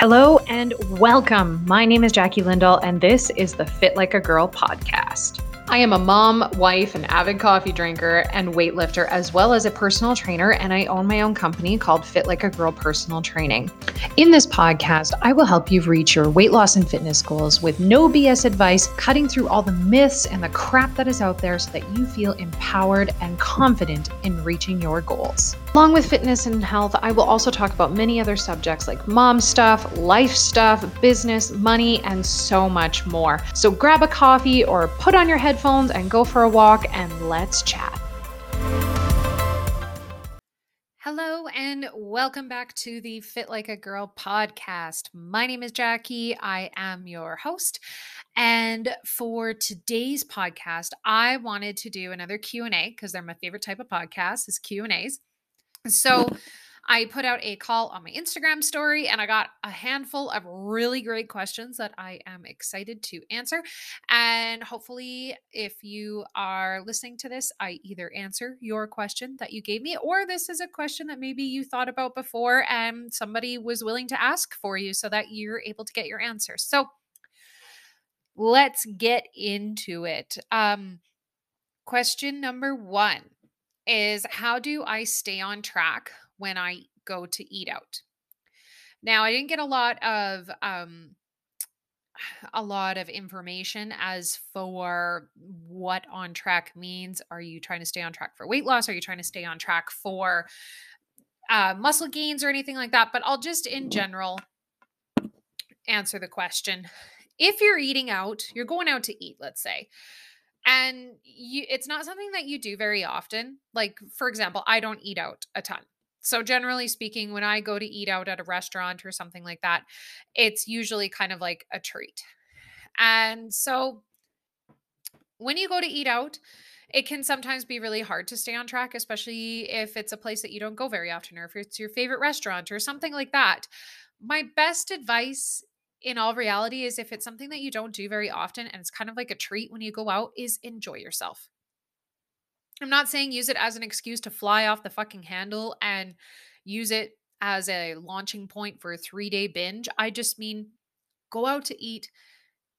Hello and welcome. My name is Jackie Lindahl, and this is the Fit Like a Girl podcast. I am a mom, wife, an avid coffee drinker, and weightlifter, as well as a personal trainer, and I own my own company called Fit Like a Girl Personal Training. In this podcast, I will help you reach your weight loss and fitness goals with no BS advice, cutting through all the myths and the crap that is out there so that you feel empowered and confident in reaching your goals. Along with fitness and health, I will also talk about many other subjects like mom stuff, life stuff, business, money, and so much more. So grab a coffee or put on your headphones and go for a walk and let's chat. Hello, and welcome back to the Fit Like a Girl podcast. My name is Jackie. I am your host. And for today's podcast, I wanted to do another Q&A because they're my favorite type of podcast is Q&As. So I put out a call on my Instagram story and I got a handful of really great questions that I am excited to answer. And hopefully, if you are listening to this, I either answer your question that you gave me, or this is a question that maybe you thought about before and somebody was willing to ask for you so that you're able to get your answer. So let's get into it. Um, question number one is how do I stay on track when I go to eat out? Now, I didn't get a lot of um a lot of information as for what on track means. Are you trying to stay on track for weight loss? Are you trying to stay on track for uh, muscle gains or anything like that? But I'll just in general answer the question. If you're eating out, you're going out to eat, let's say, and you it's not something that you do very often like for example i don't eat out a ton. So generally speaking when i go to eat out at a restaurant or something like that it's usually kind of like a treat. And so when you go to eat out it can sometimes be really hard to stay on track especially if it's a place that you don't go very often or if it's your favorite restaurant or something like that. My best advice in all reality is if it's something that you don't do very often and it's kind of like a treat when you go out is enjoy yourself. I'm not saying use it as an excuse to fly off the fucking handle and use it as a launching point for a 3-day binge. I just mean go out to eat,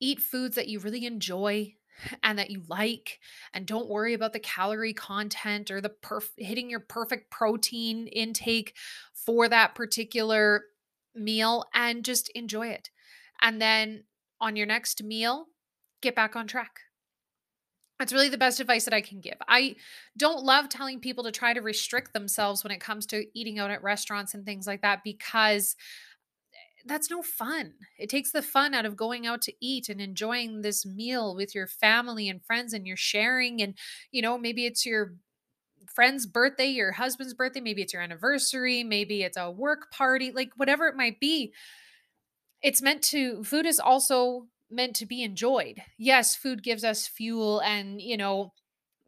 eat foods that you really enjoy and that you like and don't worry about the calorie content or the perf- hitting your perfect protein intake for that particular meal and just enjoy it. And then on your next meal, get back on track. That's really the best advice that I can give. I don't love telling people to try to restrict themselves when it comes to eating out at restaurants and things like that because eh, that's no fun. It takes the fun out of going out to eat and enjoying this meal with your family and friends and you're sharing and you know maybe it's your friend's birthday, your husband's birthday, maybe it's your anniversary, maybe it's a work party, like whatever it might be it's meant to food is also meant to be enjoyed. Yes, food gives us fuel and, you know,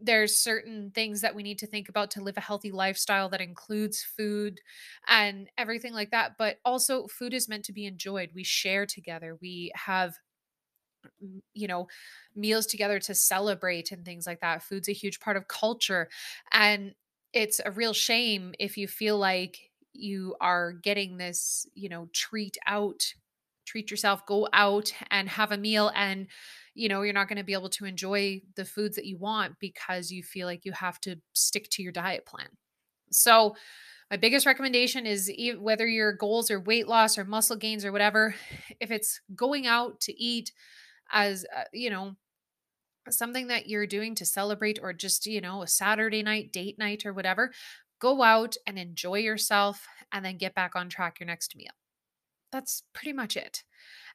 there's certain things that we need to think about to live a healthy lifestyle that includes food and everything like that, but also food is meant to be enjoyed. We share together. We have you know meals together to celebrate and things like that. Food's a huge part of culture and it's a real shame if you feel like you are getting this, you know, treat out treat yourself, go out and have a meal and you know, you're not going to be able to enjoy the foods that you want because you feel like you have to stick to your diet plan. So, my biggest recommendation is whether your goals are weight loss or muscle gains or whatever, if it's going out to eat as, uh, you know, something that you're doing to celebrate or just, you know, a Saturday night, date night or whatever, go out and enjoy yourself and then get back on track your next meal that's pretty much it.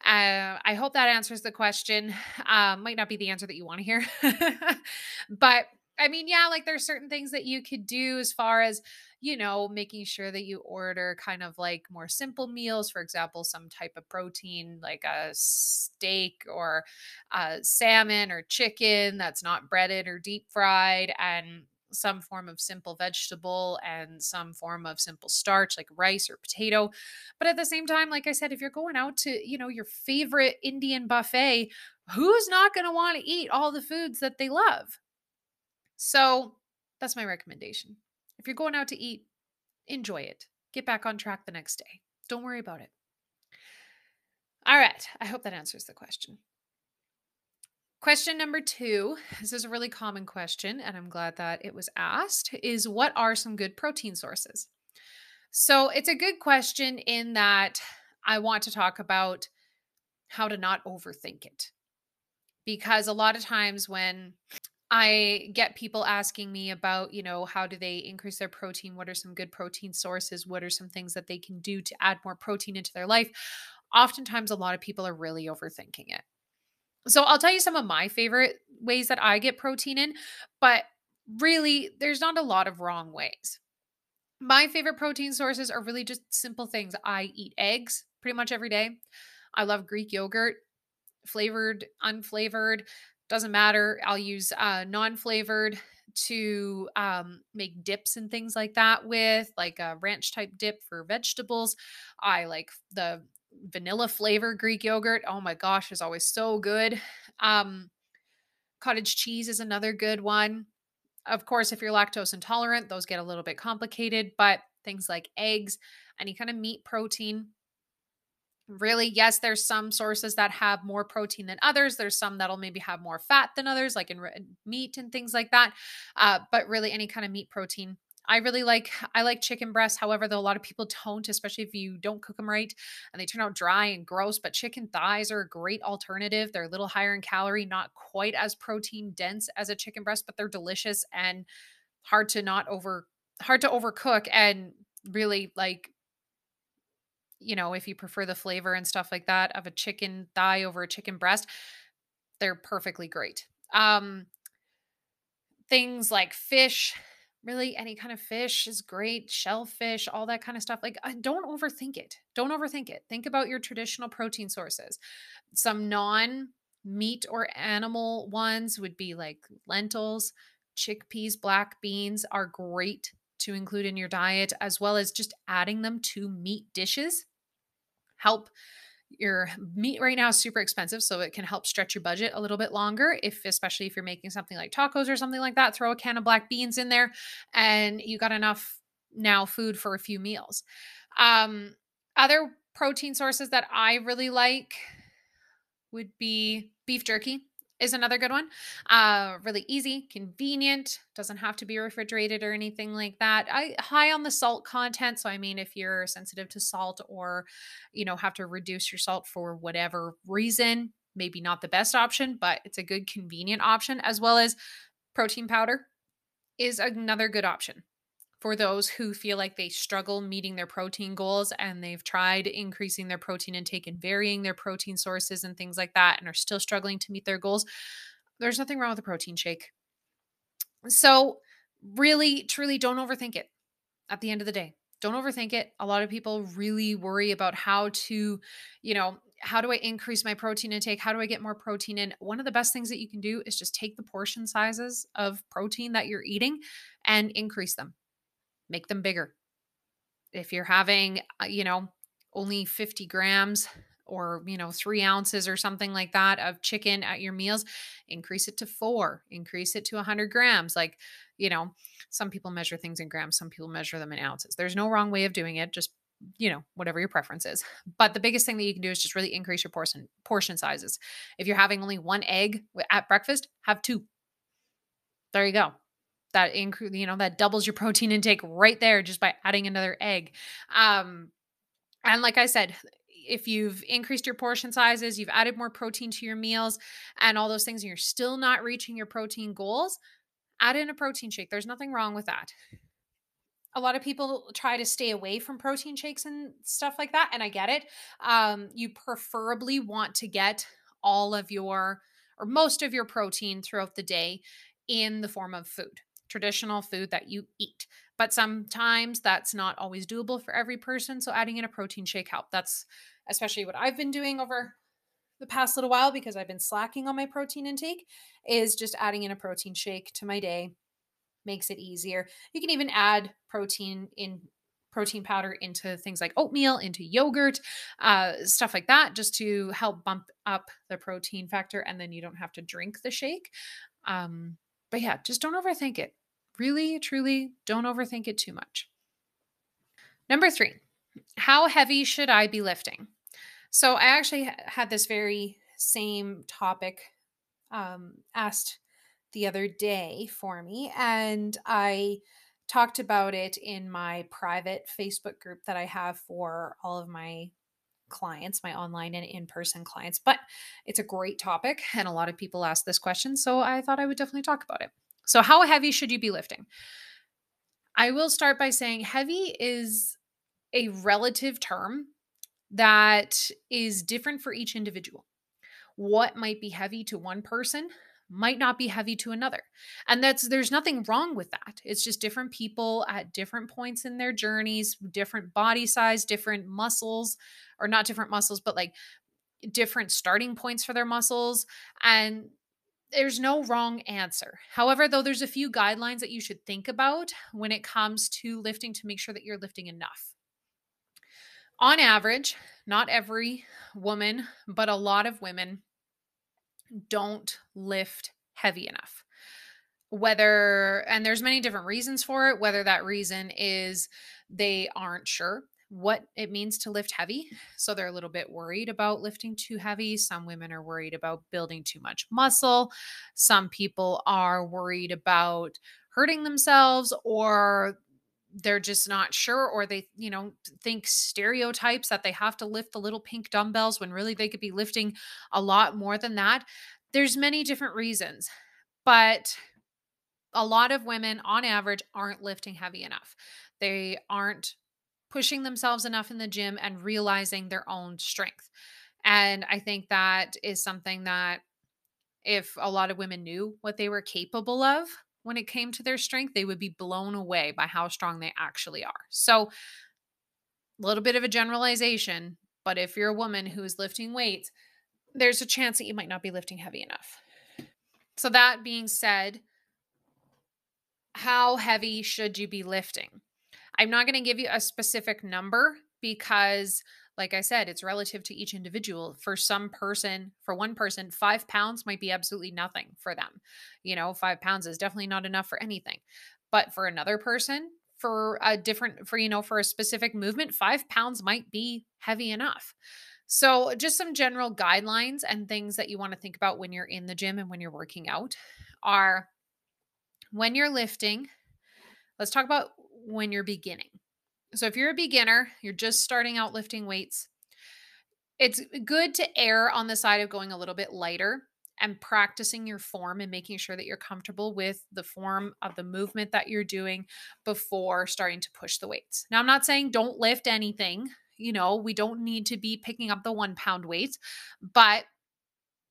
Uh, I hope that answers the question. Uh, might not be the answer that you want to hear, but I mean, yeah, like there's certain things that you could do as far as, you know, making sure that you order kind of like more simple meals. For example, some type of protein like a steak or a salmon or chicken that's not breaded or deep fried and some form of simple vegetable and some form of simple starch like rice or potato. But at the same time, like I said, if you're going out to, you know, your favorite Indian buffet, who's not going to want to eat all the foods that they love? So that's my recommendation. If you're going out to eat, enjoy it. Get back on track the next day. Don't worry about it. All right. I hope that answers the question. Question number two this is a really common question, and I'm glad that it was asked is what are some good protein sources? So it's a good question in that I want to talk about how to not overthink it. Because a lot of times when I get people asking me about, you know, how do they increase their protein? What are some good protein sources? What are some things that they can do to add more protein into their life? Oftentimes, a lot of people are really overthinking it. So, I'll tell you some of my favorite ways that I get protein in, but really, there's not a lot of wrong ways. My favorite protein sources are really just simple things. I eat eggs pretty much every day. I love Greek yogurt, flavored, unflavored, doesn't matter. I'll use uh, non flavored to um, make dips and things like that with, like a ranch type dip for vegetables. I like the vanilla flavor Greek yogurt. Oh my gosh, is always so good. Um, cottage cheese is another good one. Of course, if you're lactose intolerant, those get a little bit complicated, but things like eggs, any kind of meat protein. Really, yes, there's some sources that have more protein than others. There's some that'll maybe have more fat than others, like in meat and things like that. Uh, but really, any kind of meat protein I really like I like chicken breasts. However, though a lot of people don't, especially if you don't cook them right and they turn out dry and gross. But chicken thighs are a great alternative. They're a little higher in calorie, not quite as protein dense as a chicken breast, but they're delicious and hard to not over hard to overcook and really like you know, if you prefer the flavor and stuff like that of a chicken thigh over a chicken breast, they're perfectly great. Um things like fish really any kind of fish is great shellfish all that kind of stuff like uh, don't overthink it don't overthink it think about your traditional protein sources. Some non meat or animal ones would be like lentils chickpeas black beans are great to include in your diet as well as just adding them to meat dishes help your meat right now is super expensive so it can help stretch your budget a little bit longer if especially if you're making something like tacos or something like that throw a can of black beans in there and you got enough now food for a few meals. Um other protein sources that i really like would be beef jerky is another good one. Uh, really easy, convenient, doesn't have to be refrigerated or anything like that. I high on the salt content, so I mean, if you're sensitive to salt or you know have to reduce your salt for whatever reason, maybe not the best option, but it's a good convenient option. As well as protein powder is another good option for those who feel like they struggle meeting their protein goals and they've tried increasing their protein intake and varying their protein sources and things like that and are still struggling to meet their goals, there's nothing wrong with a protein shake. So, really, truly don't overthink it at the end of the day. Don't overthink it. A lot of people really worry about how to, you know, how do I increase my protein intake? How do I get more protein in? One of the best things that you can do is just take the portion sizes of protein that you're eating and increase them make them bigger. If you're having, uh, you know, only 50 grams or, you know, three ounces or something like that of chicken at your meals, increase it to four, increase it to 100 grams. Like, you know, some people measure things in grams, some people measure them in ounces. There's no wrong way of doing it. Just you know whatever your preference is but the biggest thing that you can do is just really increase your portion portion sizes if you're having only one egg at breakfast have two there you go that increase you know that doubles your protein intake right there just by adding another egg. Um and like i said if you've increased your portion sizes you've added more protein to your meals and all those things and you're still not reaching your protein goals add in a protein shake. There's nothing wrong with that. A lot of people try to stay away from protein shakes and stuff like that and i get it. Um, you preferably want to get all of your or most of your protein throughout the day in the form of food traditional food that you eat. But sometimes that's not always doable for every person. So adding in a protein shake help. That's especially what I've been doing over the past little while because I've been slacking on my protein intake is just adding in a protein shake to my day makes it easier. You can even add protein in protein powder into things like oatmeal, into yogurt, uh, stuff like that, just to help bump up the protein factor. And then you don't have to drink the shake. Um, but yeah, just don't overthink it. Really, truly, don't overthink it too much. Number three, how heavy should I be lifting? So I actually had this very same topic um, asked the other day for me, and I talked about it in my private Facebook group that I have for all of my clients, my online and in person clients. But it's a great topic, and a lot of people ask this question. So I thought I would definitely talk about it. So, how heavy should you be lifting? I will start by saying heavy is a relative term that is different for each individual. What might be heavy to one person might not be heavy to another. And that's there's nothing wrong with that. It's just different people at different points in their journeys, different body size, different muscles, or not different muscles, but like different starting points for their muscles. And there's no wrong answer. However, though, there's a few guidelines that you should think about when it comes to lifting to make sure that you're lifting enough. On average, not every woman, but a lot of women don't lift heavy enough. Whether, and there's many different reasons for it, whether that reason is they aren't sure what it means to lift heavy. So they're a little bit worried about lifting too heavy. Some women are worried about building too much muscle. Some people are worried about hurting themselves or they're just not sure or they you know think stereotypes that they have to lift the little pink dumbbells when really they could be lifting a lot more than that there's many different reasons but a lot of women on average aren't lifting heavy enough they aren't pushing themselves enough in the gym and realizing their own strength. And I think that is something that if a lot of women knew what they were capable of when it came to their strength, they would be blown away by how strong they actually are. So, a little bit of a generalization, but if you're a woman who is lifting weights, there's a chance that you might not be lifting heavy enough. So, that being said, how heavy should you be lifting? I'm not going to give you a specific number because, like I said, it's relative to each individual. For some person, for one person, five pounds might be absolutely nothing for them. You know, five pounds is definitely not enough for anything. But for another person, for a different, for, you know, for a specific movement, five pounds might be heavy enough. So, just some general guidelines and things that you want to think about when you're in the gym and when you're working out are when you're lifting, let's talk about when you're beginning. So, if you're a beginner, you're just starting out lifting weights, it's good to err on the side of going a little bit lighter and practicing your form and making sure that you're comfortable with the form of the movement that you're doing before starting to push the weights. Now, I'm not saying don't lift anything. You know, we don't need to be picking up the one pound weights, but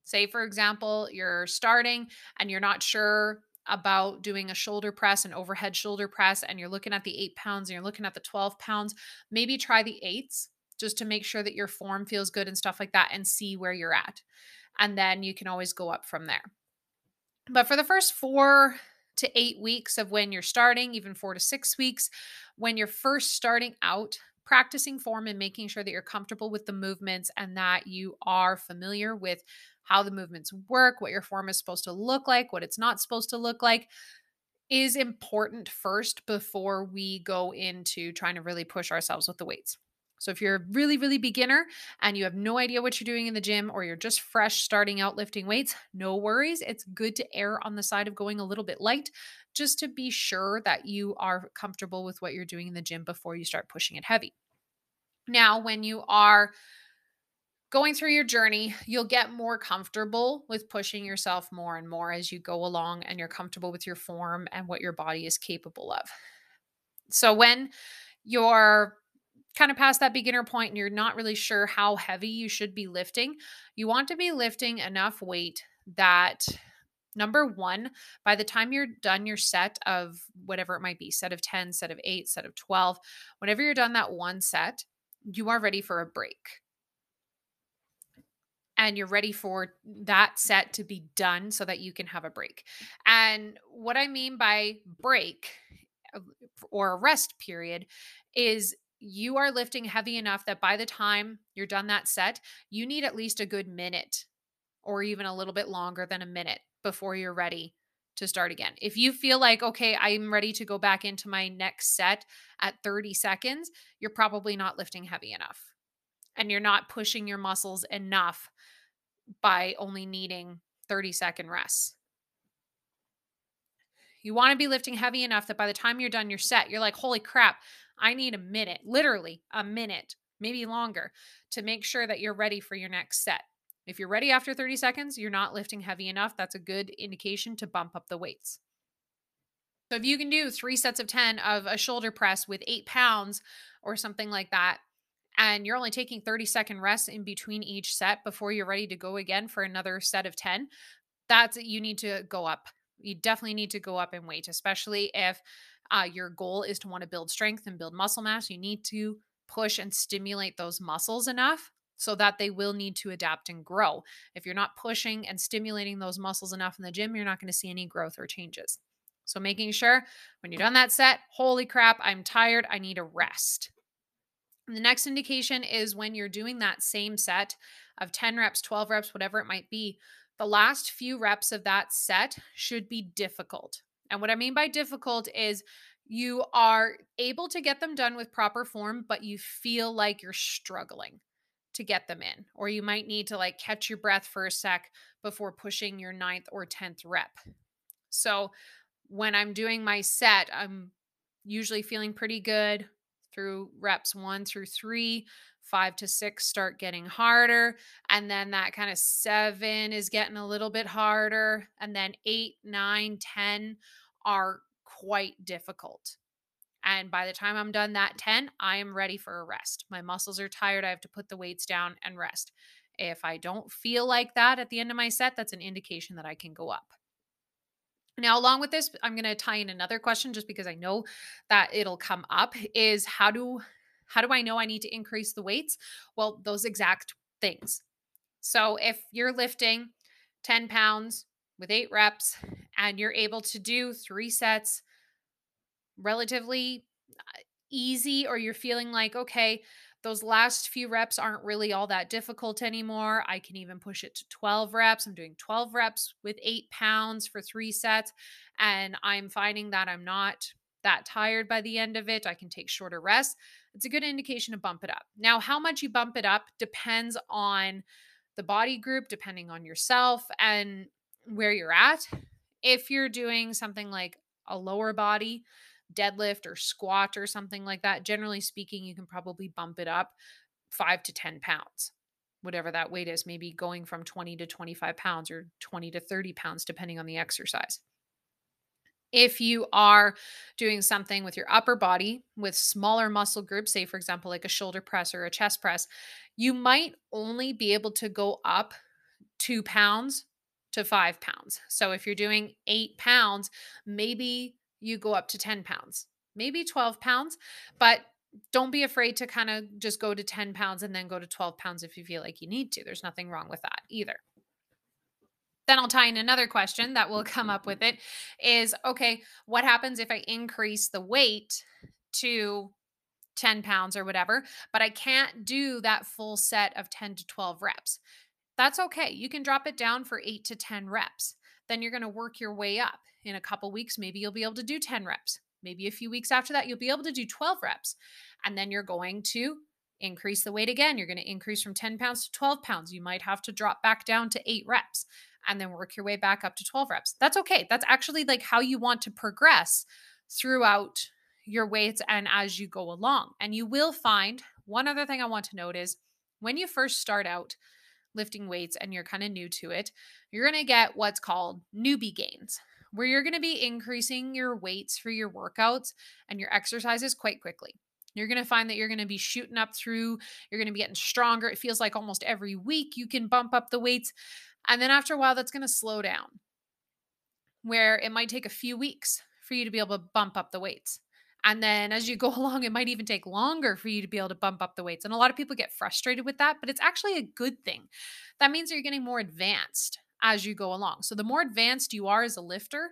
say, for example, you're starting and you're not sure about doing a shoulder press, an overhead shoulder press, and you're looking at the eight pounds and you're looking at the 12 pounds, maybe try the eights just to make sure that your form feels good and stuff like that and see where you're at. And then you can always go up from there. But for the first four to eight weeks of when you're starting, even four to six weeks, when you're first starting out, practicing form and making sure that you're comfortable with the movements and that you are familiar with how the movements work, what your form is supposed to look like, what it's not supposed to look like is important first before we go into trying to really push ourselves with the weights. So if you're a really, really beginner and you have no idea what you're doing in the gym or you're just fresh starting out lifting weights, no worries. It's good to err on the side of going a little bit light just to be sure that you are comfortable with what you're doing in the gym before you start pushing it heavy. Now, when you are going through your journey, you'll get more comfortable with pushing yourself more and more as you go along and you're comfortable with your form and what your body is capable of. So when you're kind of past that beginner point and you're not really sure how heavy you should be lifting, you want to be lifting enough weight that number one, by the time you're done your set of whatever it might be set of 10, set of eight, set of 12, whenever you're done that one set, you are ready for a break and you're ready for that set to be done so that you can have a break. And what I mean by break uh, or a rest period is you are lifting heavy enough that by the time you're done that set, you need at least a good minute or even a little bit longer than a minute before you're ready to start again. If you feel like, okay, I'm ready to go back into my next set at 30 seconds, you're probably not lifting heavy enough. And you're not pushing your muscles enough by only needing 30 second rests. You want to be lifting heavy enough that by the time you're done your set, you're like, holy crap, I need a minute, literally a minute, maybe longer, to make sure that you're ready for your next set. If you're ready after 30 seconds, you're not lifting heavy enough. That's a good indication to bump up the weights. So if you can do three sets of 10 of a shoulder press with eight pounds or something like that, and you're only taking 30 second rests in between each set before you're ready to go again for another set of 10, that's you need to go up you definitely need to go up in weight, especially if uh, your goal is to want to build strength and build muscle mass. You need to push and stimulate those muscles enough so that they will need to adapt and grow. If you're not pushing and stimulating those muscles enough in the gym, you're not going to see any growth or changes. So, making sure when you're done that set, holy crap, I'm tired, I need a rest. The next indication is when you're doing that same set of 10 reps, 12 reps, whatever it might be, the last few reps of that set should be difficult. And what I mean by difficult is you are able to get them done with proper form, but you feel like you're struggling to get them in, or you might need to like catch your breath for a sec before pushing your ninth or 10th rep. So when I'm doing my set, I'm usually feeling pretty good through reps one through three five to six start getting harder. And then that kind of seven is getting a little bit harder. And then eight, nine, 10 are quite difficult. And by the time I'm done that 10, I am ready for a rest. My muscles are tired. I have to put the weights down and rest. If I don't feel like that at the end of my set, that's an indication that I can go up. Now, along with this, I'm going to tie in another question just because I know that it'll come up is how do how do I know I need to increase the weights? Well, those exact things. So if you're lifting 10 pounds with eight reps and you're able to do three sets relatively uh, easy, or you're feeling like, okay, those last few reps aren't really all that difficult anymore. I can even push it to 12 reps. I'm doing 12 reps with eight pounds for three sets. And I'm finding that I'm not that tired by the end of it. I can take shorter rests it's a good indication to bump it up. Now, how much you bump it up depends on the body group, depending on yourself and where you're at. If you're doing something like a lower body, deadlift or squat or something like that, generally speaking, you can probably bump it up five to 10 pounds, whatever that weight is, maybe going from 20 to 25 pounds or 20 to 30 pounds, depending on the exercise. If you are doing something with your upper body with smaller muscle groups, say, for example, like a shoulder press or a chest press, you might only be able to go up two pounds to five pounds. So if you're doing eight pounds, maybe you go up to 10 pounds, maybe 12 pounds, but don't be afraid to kind of just go to 10 pounds and then go to 12 pounds if you feel like you need to. There's nothing wrong with that either then I'll tie in another question that will come up with it is okay, what happens if I increase the weight to 10 pounds or whatever, but I can't do that full set of 10 to 12 reps? That's okay. You can drop it down for eight to 10 reps. Then you're going to work your way up. In a couple weeks, maybe you'll be able to do 10 reps. Maybe a few weeks after that, you'll be able to do 12 reps. And then you're going to increase the weight again. You're going to increase from 10 pounds to 12 pounds. You might have to drop back down to eight reps and then work your way back up to 12 reps. That's okay. That's actually like how you want to progress throughout your weights and as you go along. And you will find one other thing I want to note is when you first start out lifting weights and you're kind of new to it, you're going to get what's called newbie gains, where you're going to be increasing your weights for your workouts and your exercises quite quickly. You're going to find that you're going to be shooting up through, you're going to be getting stronger. It feels like almost every week you can bump up the weights. And then after a while, that's going to slow down, where it might take a few weeks for you to be able to bump up the weights. And then as you go along, it might even take longer for you to be able to bump up the weights. And a lot of people get frustrated with that, but it's actually a good thing. That means you're getting more advanced as you go along. So the more advanced you are as a lifter,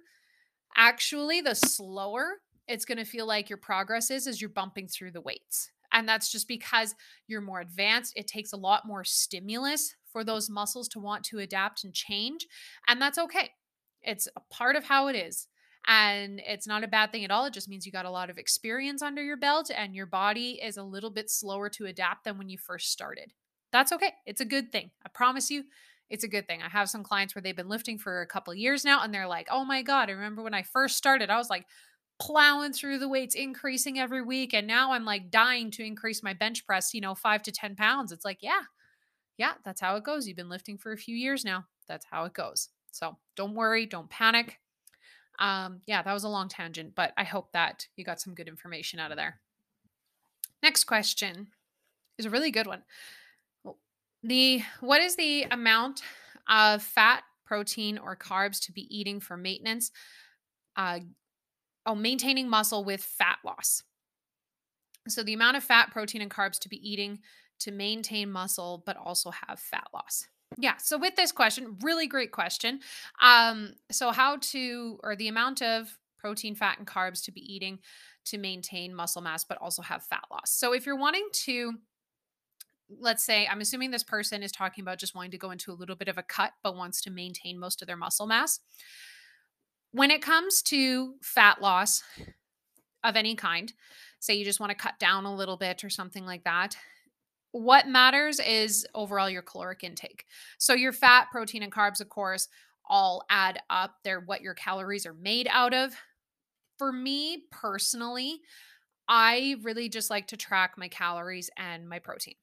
actually, the slower it's going to feel like your progress is as you're bumping through the weights. And that's just because you're more advanced. It takes a lot more stimulus for those muscles to want to adapt and change. And that's okay. It's a part of how it is. And it's not a bad thing at all. It just means you got a lot of experience under your belt and your body is a little bit slower to adapt than when you first started. That's okay. It's a good thing. I promise you, it's a good thing. I have some clients where they've been lifting for a couple years now and they're like, "Oh my god, I remember when I first started, I was like plowing through the weights, increasing every week, and now I'm like dying to increase my bench press, you know, 5 to 10 pounds." It's like, "Yeah. Yeah, that's how it goes. You've been lifting for a few years now. That's how it goes." So, don't worry, don't panic. Um, yeah, that was a long tangent, but I hope that you got some good information out of there. Next question is a really good one. The what is the amount of fat, protein, or carbs to be eating for maintenance? Uh, oh, maintaining muscle with fat loss. So the amount of fat, protein, and carbs to be eating to maintain muscle, but also have fat loss. Yeah. So with this question, really great question. Um, so how to or the amount of protein, fat, and carbs to be eating to maintain muscle mass, but also have fat loss. So if you're wanting to let's say I'm assuming this person is talking about just wanting to go into a little bit of a cut, but wants to maintain most of their muscle mass. When it comes to fat loss of any kind, say you just want to cut down a little bit or something like that, what matters is overall your caloric intake. So your fat, protein, and carbs, of course, all add up. They're what your calories are made out of. For me personally, I really just like to track my calories and my protein.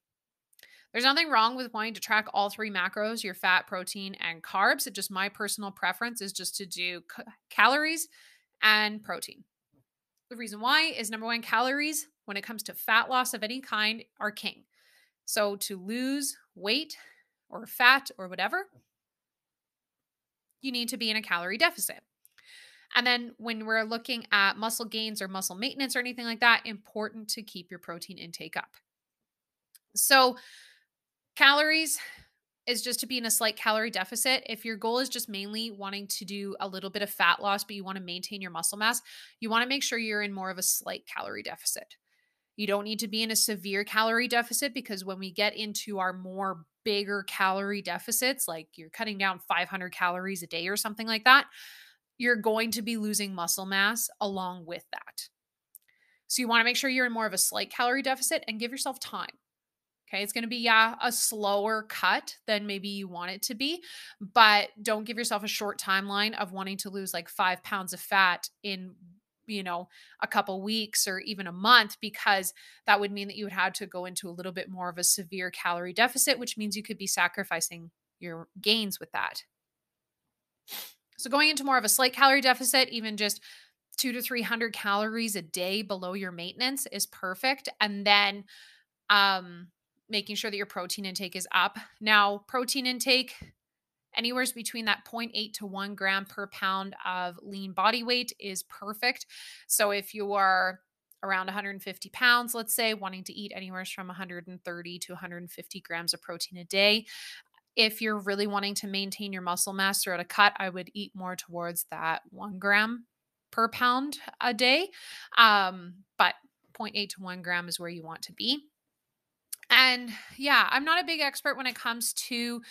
There's nothing wrong with wanting to track all three macros, your fat, protein, and carbs. It just my personal preference is just to do c- calories and protein. The reason why is number one, calories, when it comes to fat loss of any kind, are king. So to lose weight or fat or whatever, you need to be in a calorie deficit. And then when we're looking at muscle gains or muscle maintenance or anything like that, important to keep your protein intake up. So Calories is just to be in a slight calorie deficit. If your goal is just mainly wanting to do a little bit of fat loss, but you want to maintain your muscle mass, you want to make sure you're in more of a slight calorie deficit. You don't need to be in a severe calorie deficit because when we get into our more bigger calorie deficits, like you're cutting down 500 calories a day or something like that, you're going to be losing muscle mass along with that. So you want to make sure you're in more of a slight calorie deficit and give yourself time. Okay, it's going to be yeah, a slower cut than maybe you want it to be, but don't give yourself a short timeline of wanting to lose like 5 pounds of fat in you know a couple weeks or even a month because that would mean that you would have to go into a little bit more of a severe calorie deficit which means you could be sacrificing your gains with that. So going into more of a slight calorie deficit even just 2 to 300 calories a day below your maintenance is perfect and then um making sure that your protein intake is up. Now, protein intake anywhere between that 0.8 to 1 gram per pound of lean body weight is perfect. So if you are around 150 pounds, let's say, wanting to eat anywhere from 130 to 150 grams of protein a day. If you're really wanting to maintain your muscle mass throughout a cut, I would eat more towards that one gram per pound a day. Um, but 0.8 to 1 gram is where you want to be. And yeah, I'm not a big expert when it comes to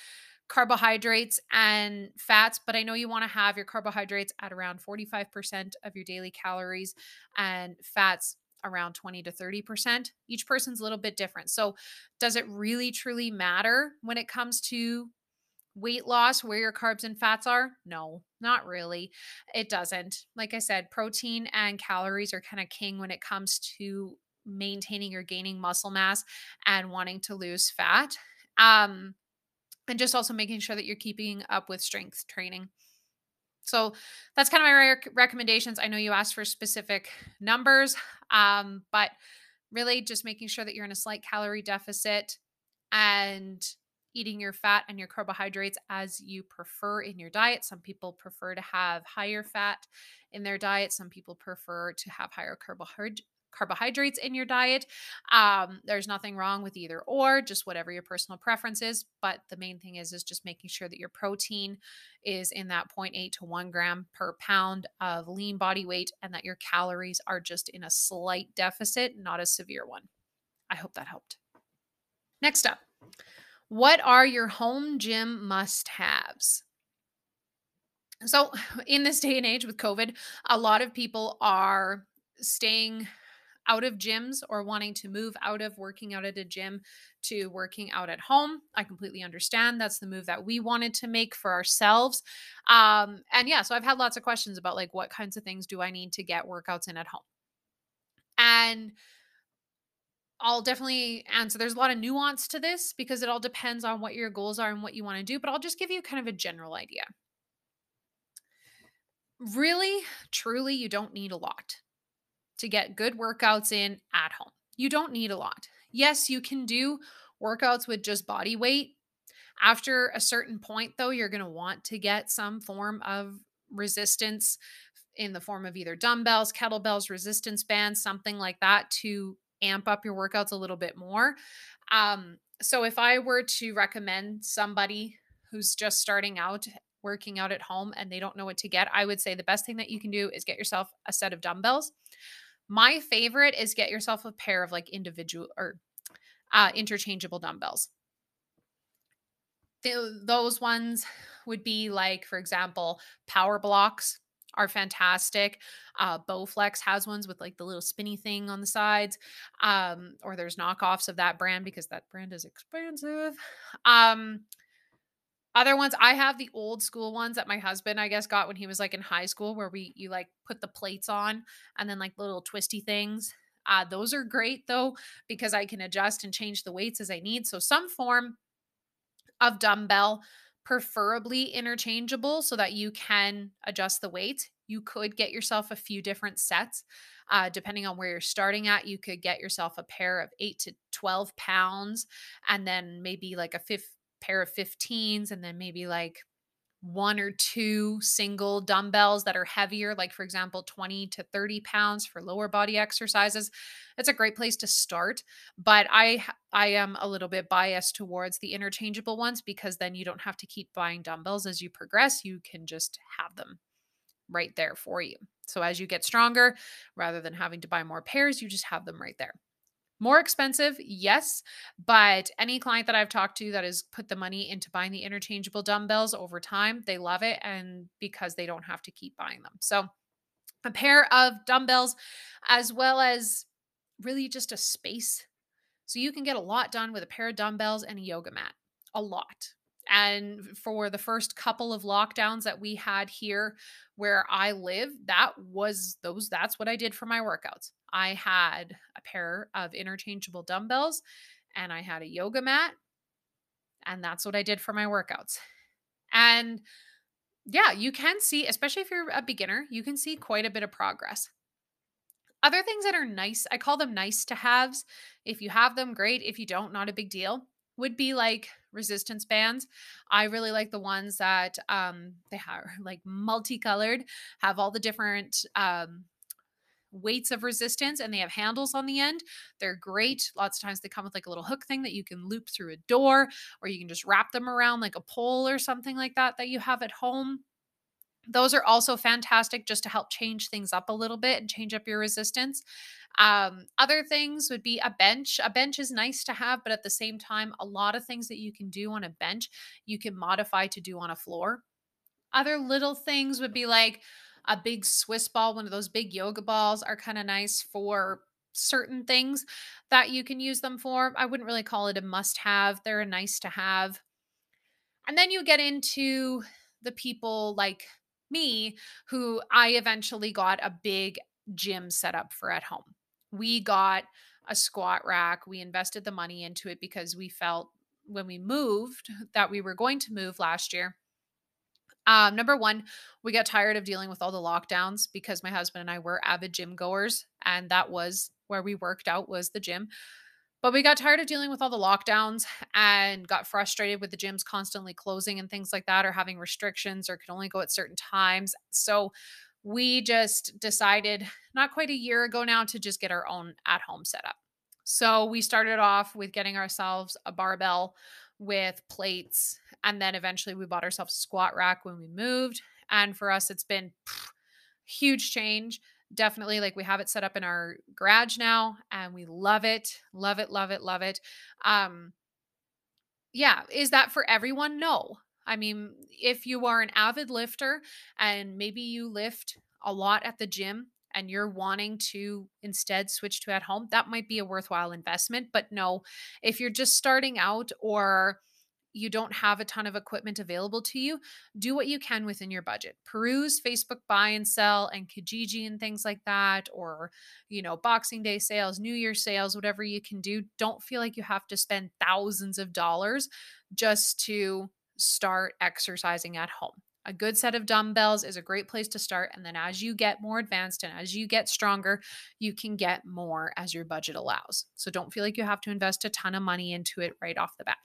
carbohydrates and fats, but I know you want to have your carbohydrates at around 45% of your daily calories and fats around 20 to 30%. Each person's a little bit different. So, does it really truly matter when it comes to weight loss where your carbs and fats are? No, not really. It doesn't. Like I said, protein and calories are kind of king when it comes to maintaining or gaining muscle mass and wanting to lose fat. Um, and just also making sure that you're keeping up with strength training. So that's kind of my rec- recommendations. I know you asked for specific numbers, um, but really just making sure that you're in a slight calorie deficit and eating your fat and your carbohydrates as you prefer in your diet. Some people prefer to have higher fat in their diet, some people prefer to have higher carbohydrate carbohydrates in your diet. Um, there's nothing wrong with either or, just whatever your personal preference is. But the main thing is is just making sure that your protein is in that 0.8 to 1 gram per pound of lean body weight and that your calories are just in a slight deficit, not a severe one. I hope that helped. Next up, what are your home gym must haves? So, in this day and age with COVID, a lot of people are staying out of gyms or wanting to move out of working out at a gym to working out at home. I completely understand. That's the move that we wanted to make for ourselves. Um, and yeah, so I've had lots of questions about like what kinds of things do I need to get workouts in at home? And I'll definitely answer. There's a lot of nuance to this because it all depends on what your goals are and what you want to do, but I'll just give you kind of a general idea. Really, truly, you don't need a lot to get good workouts in at home. You don't need a lot. Yes, you can do workouts with just body weight. After a certain point, though, you're going to want to get some form of resistance in the form of either dumbbells, kettlebells, resistance bands, something like that to amp up your workouts a little bit more. Um, so, if I were to recommend somebody who's just starting out working out at home and they don't know what to get, I would say the best thing that you can do is get yourself a set of dumbbells. My favorite is get yourself a pair of like individual or uh, interchangeable dumbbells. those ones would be like, for example, power blocks are fantastic. Uh, Bowflex has ones with like the little spinny thing on the sides. Um, or there's knockoffs of that brand because that brand is expensive. Um, other ones, I have the old school ones that my husband, I guess, got when he was like in high school, where we you like put the plates on and then like little twisty things. Uh, those are great though because I can adjust and change the weights as I need. So some form of dumbbell, preferably interchangeable, so that you can adjust the weight. You could get yourself a few different sets. Uh, depending on where you're starting at, you could get yourself a pair of eight to 12 pounds and then maybe like a fifth pair of 15s and then maybe like one or two single dumbbells that are heavier, like for example, 20 to 30 pounds for lower body exercises. It's a great place to start. But I I am a little bit biased towards the interchangeable ones because then you don't have to keep buying dumbbells as you progress. You can just have them right there for you. So as you get stronger, rather than having to buy more pairs, you just have them right there. More expensive, yes, but any client that I've talked to that has put the money into buying the interchangeable dumbbells over time, they love it and because they don't have to keep buying them. So, a pair of dumbbells as well as really just a space. So, you can get a lot done with a pair of dumbbells and a yoga mat. A lot. And for the first couple of lockdowns that we had here where I live, that was those that's what I did for my workouts. I had a pair of interchangeable dumbbells and I had a yoga mat and that's what I did for my workouts. And yeah, you can see, especially if you're a beginner, you can see quite a bit of progress. Other things that are nice, I call them nice to haves. If you have them, great. If you don't, not a big deal would be like resistance bands. I really like the ones that um they are like multicolored, have all the different um weights of resistance and they have handles on the end. They're great. Lots of times they come with like a little hook thing that you can loop through a door or you can just wrap them around like a pole or something like that that you have at home. Those are also fantastic just to help change things up a little bit and change up your resistance. Um, other things would be a bench. A bench is nice to have, but at the same time, a lot of things that you can do on a bench, you can modify to do on a floor. Other little things would be like a big Swiss ball, one of those big yoga balls are kind of nice for certain things that you can use them for. I wouldn't really call it a must have, they're a nice to have. And then you get into the people like me who I eventually got a big gym set up for at home. We got a squat rack. We invested the money into it because we felt when we moved that we were going to move last year. Um, number one, we got tired of dealing with all the lockdowns because my husband and I were avid gym goers, and that was where we worked out was the gym. But we got tired of dealing with all the lockdowns and got frustrated with the gyms constantly closing and things like that, or having restrictions, or could only go at certain times. So we just decided not quite a year ago now to just get our own at home setup. So we started off with getting ourselves a barbell with plates. And then eventually we bought ourselves a squat rack when we moved. And for us, it's been pff, huge change. Definitely, like we have it set up in our garage now and we love it. Love it, love it, love it. Um, yeah, is that for everyone? No. I mean, if you are an avid lifter and maybe you lift a lot at the gym and you're wanting to instead switch to at home, that might be a worthwhile investment. But no, if you're just starting out or you don't have a ton of equipment available to you, do what you can within your budget. Peruse Facebook buy and sell and Kijiji and things like that, or, you know, Boxing Day sales, New Year sales, whatever you can do. Don't feel like you have to spend thousands of dollars just to start exercising at home. A good set of dumbbells is a great place to start. And then as you get more advanced and as you get stronger, you can get more as your budget allows. So don't feel like you have to invest a ton of money into it right off the bat.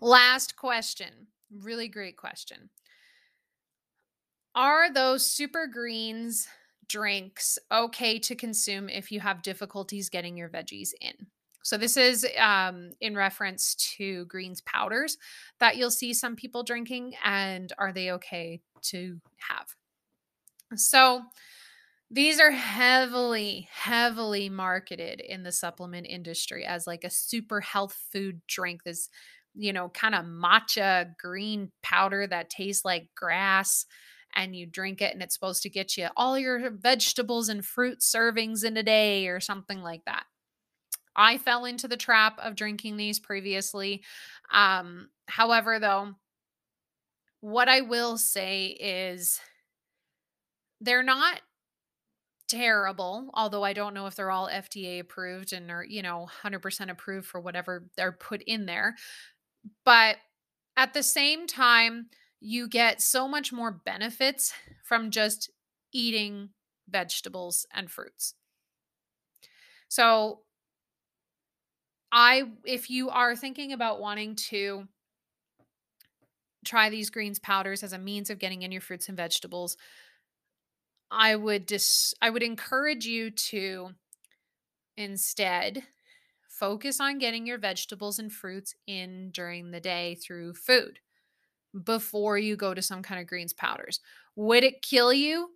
Last question. Really great question. Are those super greens drinks okay to consume if you have difficulties getting your veggies in? So, this is um, in reference to greens powders that you'll see some people drinking, and are they okay to have? So, these are heavily, heavily marketed in the supplement industry as like a super health food drink. This you know, kind of matcha green powder that tastes like grass and you drink it and it's supposed to get you all your vegetables and fruit servings in a day or something like that. I fell into the trap of drinking these previously. Um, however, though, what I will say is they're not terrible, although I don't know if they're all FDA approved and are, you know, 100% approved for whatever they're put in there. But at the same time, you get so much more benefits from just eating vegetables and fruits. So, I if you are thinking about wanting to try these greens powders as a means of getting in your fruits and vegetables, I would dis I would encourage you to instead focus on getting your vegetables and fruits in during the day through food before you go to some kind of greens powders. Would it kill you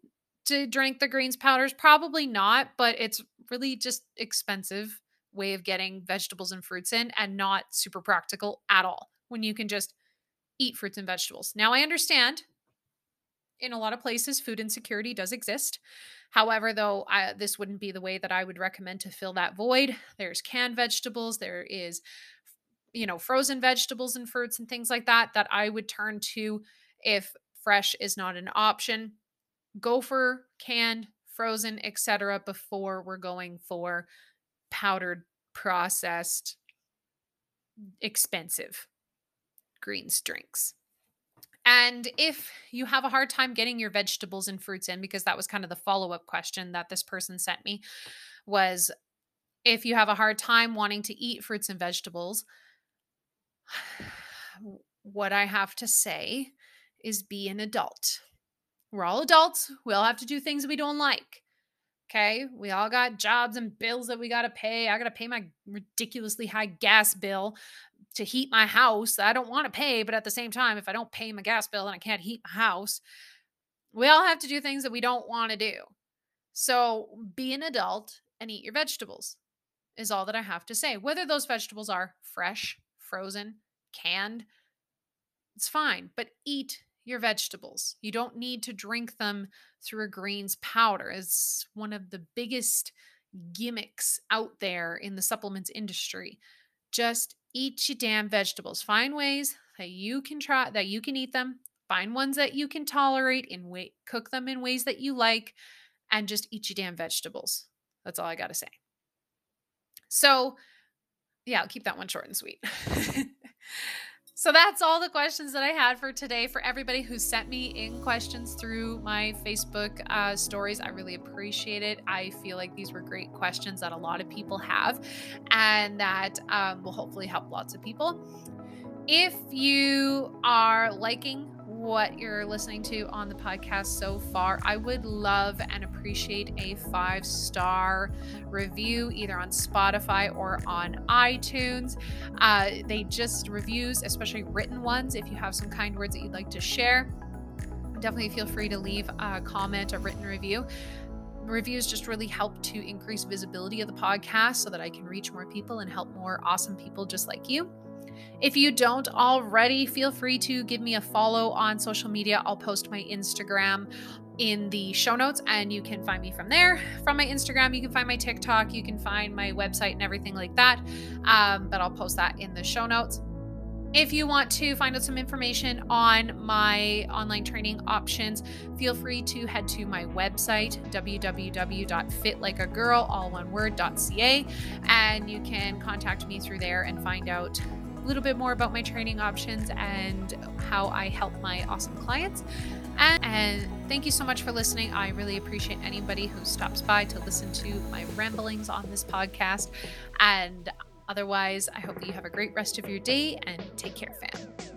to drink the greens powders? Probably not, but it's really just expensive way of getting vegetables and fruits in and not super practical at all when you can just eat fruits and vegetables. Now I understand in a lot of places food insecurity does exist However, though, I, this wouldn't be the way that I would recommend to fill that void. There's canned vegetables, there is, you know, frozen vegetables and fruits and things like that that I would turn to if fresh is not an option. Go for canned, frozen, etc. before we're going for powdered, processed, expensive greens drinks. And if you have a hard time getting your vegetables and fruits in, because that was kind of the follow up question that this person sent me, was if you have a hard time wanting to eat fruits and vegetables, what I have to say is be an adult. We're all adults. We all have to do things we don't like. Okay. We all got jobs and bills that we got to pay. I got to pay my ridiculously high gas bill to heat my house I don't want to pay. But at the same time, if I don't pay my gas bill and I can't heat my house, we all have to do things that we don't want to do. So be an adult and eat your vegetables, is all that I have to say. Whether those vegetables are fresh, frozen, canned, it's fine, but eat your vegetables. You don't need to drink them through a greens powder. It's one of the biggest gimmicks out there in the supplements industry. Just eat your damn vegetables. Find ways that you can try that you can eat them. Find ones that you can tolerate and wait, cook them in ways that you like, and just eat your damn vegetables. That's all I got to say. So, yeah, I'll keep that one short and sweet. So that's all the questions that I had for today. For everybody who sent me in questions through my Facebook uh, stories, I really appreciate it. I feel like these were great questions that a lot of people have and that um, will hopefully help lots of people. If you are liking what you're listening to on the podcast so far, I would love and appreciate a five star review either on Spotify or on iTunes. Uh, they just reviews, especially written ones, if you have some kind words that you'd like to share. Definitely feel free to leave a comment, a written review reviews just really help to increase visibility of the podcast so that I can reach more people and help more awesome people just like you. If you don't already, feel free to give me a follow on social media. I'll post my Instagram in the show notes and you can find me from there. From my Instagram, you can find my TikTok, you can find my website and everything like that. Um, but I'll post that in the show notes. If you want to find out some information on my online training options, feel free to head to my website, www.fitlikeagirl, all one word.ca, and you can contact me through there and find out little bit more about my training options and how I help my awesome clients. And, and, thank you so much for listening. I really appreciate anybody who stops by to listen to my ramblings on this podcast. And Otherwise, I hope that you have a great rest of your day and take care, fam.